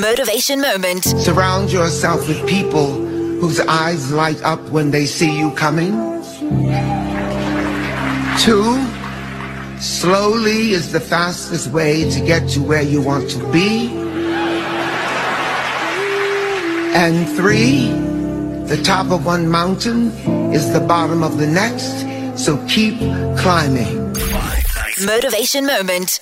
Motivation Moment. Surround yourself with people whose eyes light up when they see you coming. Two, slowly is the fastest way to get to where you want to be. And three, the top of one mountain is the bottom of the next, so keep climbing. Motivation Moment.